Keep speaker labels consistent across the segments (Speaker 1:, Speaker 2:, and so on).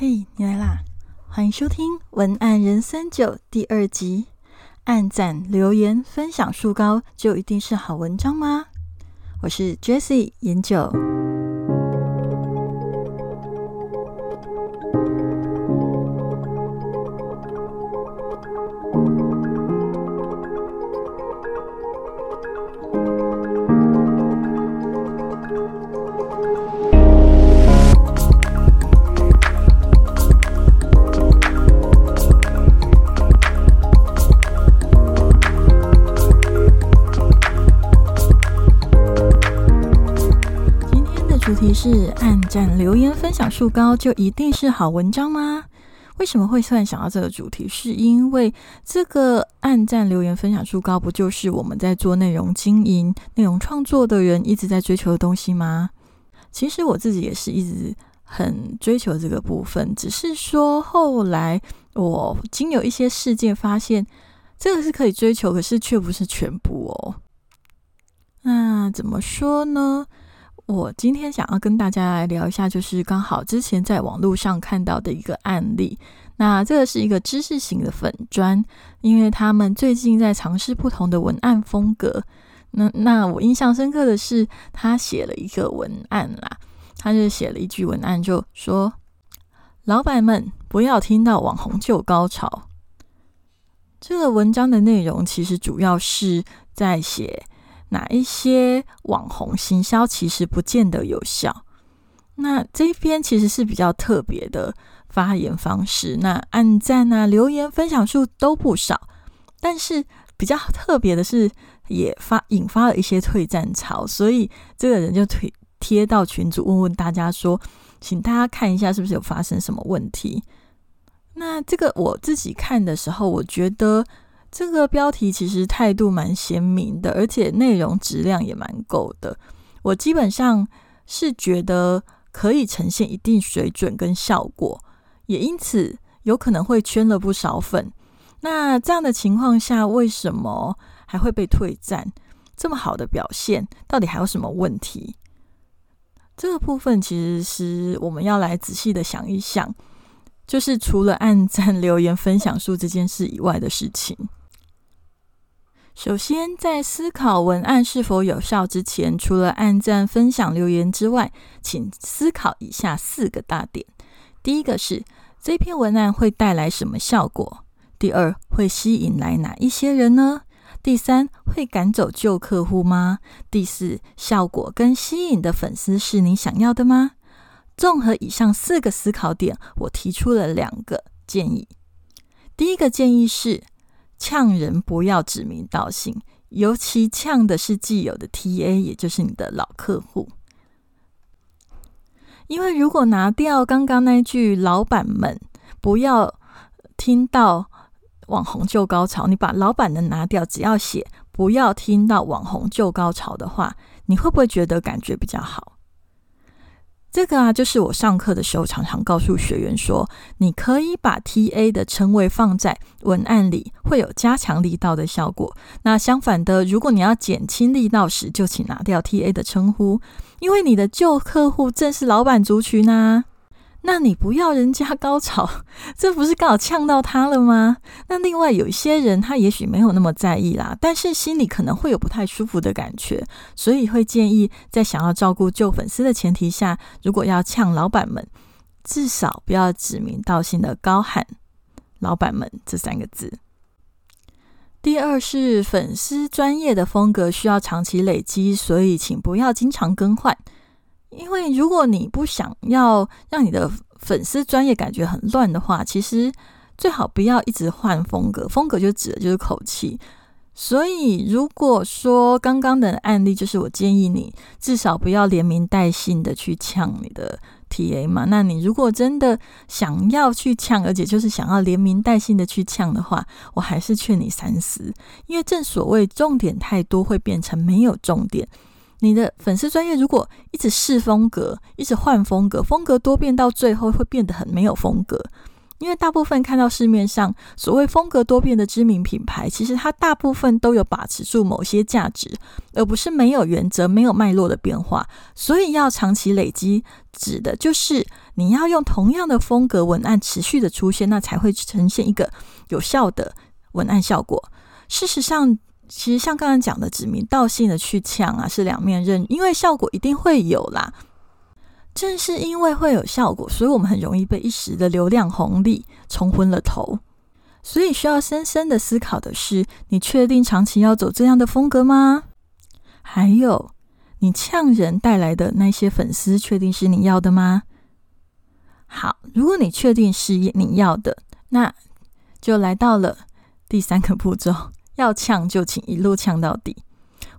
Speaker 1: 嘿，你来啦！欢迎收听《文案人三九》第二集。按赞、留言、分享数高，就一定是好文章吗？我是 Jessie 研九。是按赞、留言、分享数高，就一定是好文章吗？为什么会突然想到这个主题？是因为这个按赞、留言、分享数高，不就是我们在做内容经营、内容创作的人一直在追求的东西吗？其实我自己也是一直很追求这个部分，只是说后来我经有一些事件发现，这个是可以追求，可是却不是全部哦。那怎么说呢？我今天想要跟大家来聊一下，就是刚好之前在网络上看到的一个案例。那这个是一个知识型的粉砖，因为他们最近在尝试不同的文案风格。那那我印象深刻的是，他写了一个文案啦，他就写了一句文案，就说：“老板们不要听到网红就高潮。”这个文章的内容其实主要是在写。哪一些网红行销其实不见得有效？那这边其实是比较特别的发言方式。那按赞啊、留言、分享数都不少，但是比较特别的是，也发引发了一些退战潮。所以这个人就推贴到群组问问大家说，请大家看一下是不是有发生什么问题。那这个我自己看的时候，我觉得。这个标题其实态度蛮鲜明的，而且内容质量也蛮够的。我基本上是觉得可以呈现一定水准跟效果，也因此有可能会圈了不少粉。那这样的情况下，为什么还会被退赞？这么好的表现，到底还有什么问题？这个部分其实是我们要来仔细的想一想，就是除了按赞、留言、分享数这件事以外的事情。首先，在思考文案是否有效之前，除了按赞、分享、留言之外，请思考以下四个大点：第一个是这篇文案会带来什么效果；第二，会吸引来哪一些人呢？第三，会赶走旧客户吗？第四，效果跟吸引的粉丝是你想要的吗？综合以上四个思考点，我提出了两个建议。第一个建议是。呛人不要指名道姓，尤其呛的是既有的 TA，也就是你的老客户。因为如果拿掉刚刚那句“老板们不要听到网红就高潮”，你把老板的拿掉，只要写“不要听到网红就高潮”的话，你会不会觉得感觉比较好？这个啊，就是我上课的时候常常告诉学员说，你可以把 T A 的称谓放在文案里，会有加强力道的效果。那相反的，如果你要减轻力道时，就请拿掉 T A 的称呼，因为你的旧客户正是老板族群啊。那你不要人家高潮，这不是刚好呛到他了吗？那另外有一些人，他也许没有那么在意啦，但是心里可能会有不太舒服的感觉，所以会建议在想要照顾旧粉丝的前提下，如果要呛老板们，至少不要指名道姓的高喊“老板们”这三个字。第二是粉丝专业的风格需要长期累积，所以请不要经常更换。因为如果你不想要让你的粉丝专业感觉很乱的话，其实最好不要一直换风格。风格就指的就是口气。所以如果说刚刚的案例，就是我建议你至少不要连名带姓的去呛你的 TA 嘛。那你如果真的想要去呛，而且就是想要连名带姓的去呛的话，我还是劝你三思。因为正所谓重点太多，会变成没有重点。你的粉丝专业如果一直试风格，一直换风格，风格多变到最后会变得很没有风格。因为大部分看到市面上所谓风格多变的知名品牌，其实它大部分都有把持住某些价值，而不是没有原则、没有脉络的变化。所以要长期累积，指的就是你要用同样的风格文案持续的出现，那才会呈现一个有效的文案效果。事实上，其实像刚刚讲的指名道姓的去呛啊，是两面刃，因为效果一定会有啦。正是因为会有效果，所以我们很容易被一时的流量红利冲昏了头。所以需要深深的思考的是：你确定长期要走这样的风格吗？还有，你呛人带来的那些粉丝，确定是你要的吗？好，如果你确定是你要的，那就来到了第三个步骤：要呛就请一路呛到底，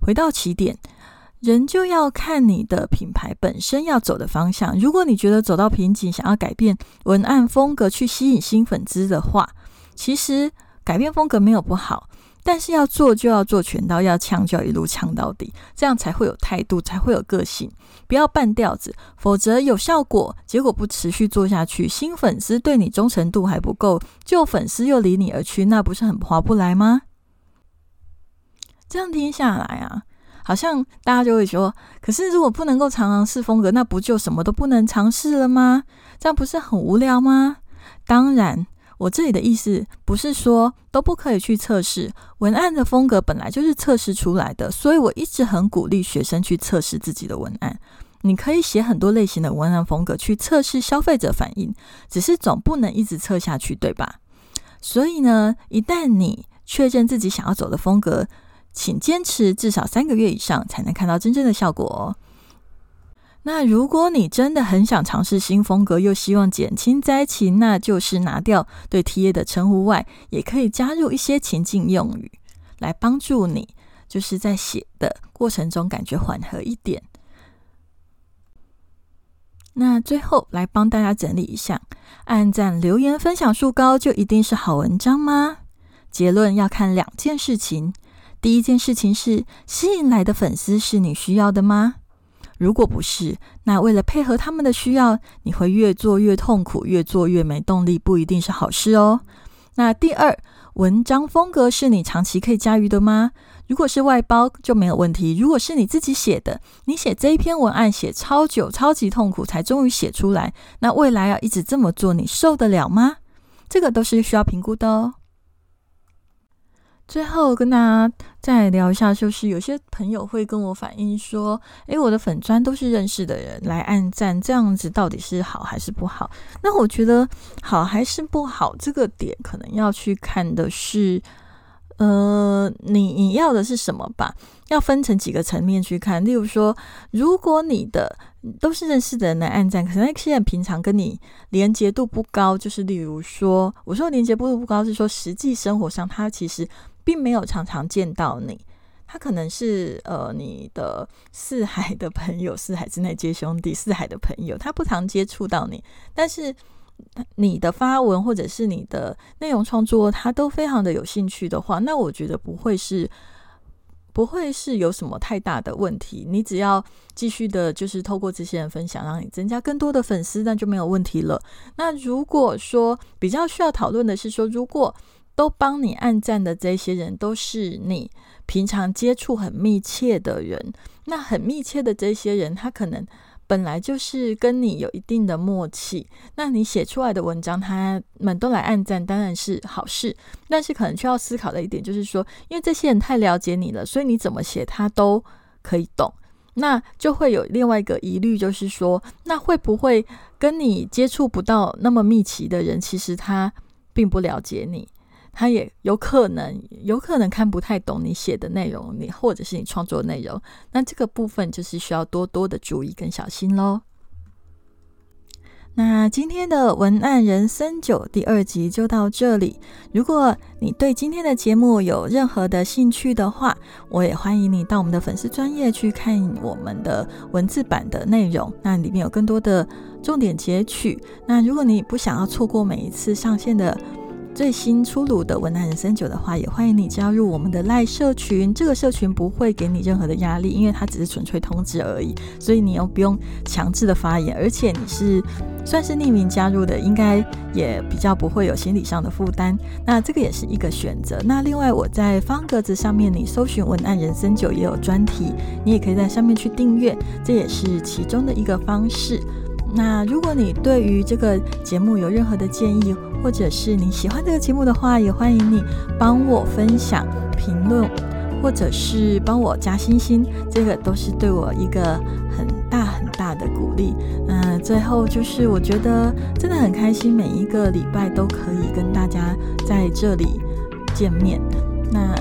Speaker 1: 回到起点。人就要看你的品牌本身要走的方向。如果你觉得走到瓶颈，想要改变文案风格去吸引新粉丝的话，其实改变风格没有不好，但是要做就要做全刀，要呛就要一路呛到底，这样才会有态度，才会有个性。不要半吊子，否则有效果，结果不持续做下去，新粉丝对你忠诚度还不够，旧粉丝又离你而去，那不是很划不来吗？这样听下来啊。好像大家就会说，可是如果不能够尝试风格，那不就什么都不能尝试了吗？这样不是很无聊吗？当然，我这里的意思不是说都不可以去测试文案的风格，本来就是测试出来的。所以我一直很鼓励学生去测试自己的文案。你可以写很多类型的文案风格去测试消费者反应，只是总不能一直测下去，对吧？所以呢，一旦你确认自己想要走的风格，请坚持至少三个月以上，才能看到真正的效果哦。那如果你真的很想尝试新风格，又希望减轻灾情，那就是拿掉对 T A 的称呼外，也可以加入一些情境用语，来帮助你，就是在写的过程中感觉缓和一点。那最后来帮大家整理一下：按赞、留言、分享数高，就一定是好文章吗？结论要看两件事情。第一件事情是，吸引来的粉丝是你需要的吗？如果不是，那为了配合他们的需要，你会越做越痛苦，越做越没动力，不一定是好事哦。那第二，文章风格是你长期可以驾驭的吗？如果是外包就没有问题。如果是你自己写的，你写这一篇文案写超久、超级痛苦才终于写出来，那未来要一直这么做，你受得了吗？这个都是需要评估的哦。最后跟大家再聊一下，就是有些朋友会跟我反映说：“诶，我的粉砖都是认识的人来按赞，这样子到底是好还是不好？”那我觉得好还是不好，这个点可能要去看的是，呃，你你要的是什么吧？要分成几个层面去看。例如说，如果你的都是认识的人来按赞，可能那些人平常跟你连接度不高，就是例如说，我说连接度不高是说实际生活上他其实。并没有常常见到你，他可能是呃你的四海的朋友，四海之内皆兄弟，四海的朋友，他不常接触到你，但是你的发文或者是你的内容创作，他都非常的有兴趣的话，那我觉得不会是不会是有什么太大的问题。你只要继续的，就是透过这些人分享，让你增加更多的粉丝，那就没有问题了。那如果说比较需要讨论的是说，如果都帮你按赞的这些人，都是你平常接触很密切的人。那很密切的这些人，他可能本来就是跟你有一定的默契。那你写出来的文章，他们都来按赞，当然是好事。但是可能需要思考的一点就是说，因为这些人太了解你了，所以你怎么写他都可以懂。那就会有另外一个疑虑，就是说，那会不会跟你接触不到那么密集的人，其实他并不了解你？他也有可能，有可能看不太懂你写的内容，你或者是你创作内容，那这个部分就是需要多多的注意跟小心喽。那今天的文案人生九第二集就到这里。如果你对今天的节目有任何的兴趣的话，我也欢迎你到我们的粉丝专业去看我们的文字版的内容，那里面有更多的重点截取。那如果你不想要错过每一次上线的，最新出炉的文案人生九的话，也欢迎你加入我们的赖社群。这个社群不会给你任何的压力，因为它只是纯粹通知而已，所以你又不用强制的发言，而且你是算是匿名加入的，应该也比较不会有心理上的负担。那这个也是一个选择。那另外我在方格子上面，你搜寻文案人生九也有专题，你也可以在上面去订阅，这也是其中的一个方式。那如果你对于这个节目有任何的建议，或者是你喜欢这个节目的话，也欢迎你帮我分享、评论，或者是帮我加星星，这个都是对我一个很大很大的鼓励。嗯，最后就是我觉得真的很开心，每一个礼拜都可以跟大家在这里见面。那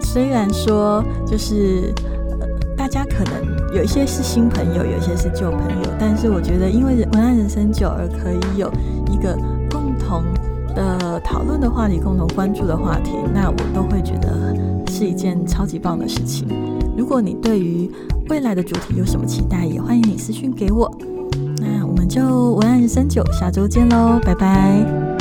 Speaker 1: 虽然说就是大家可能有一些是新朋友，有一些是旧朋友，但是我觉得因为文案人生久而可以有一个。同的讨论的话题，共同关注的话题，那我都会觉得是一件超级棒的事情。如果你对于未来的主题有什么期待，也欢迎你私信给我。那我们就文案人生九，下周见喽，拜拜。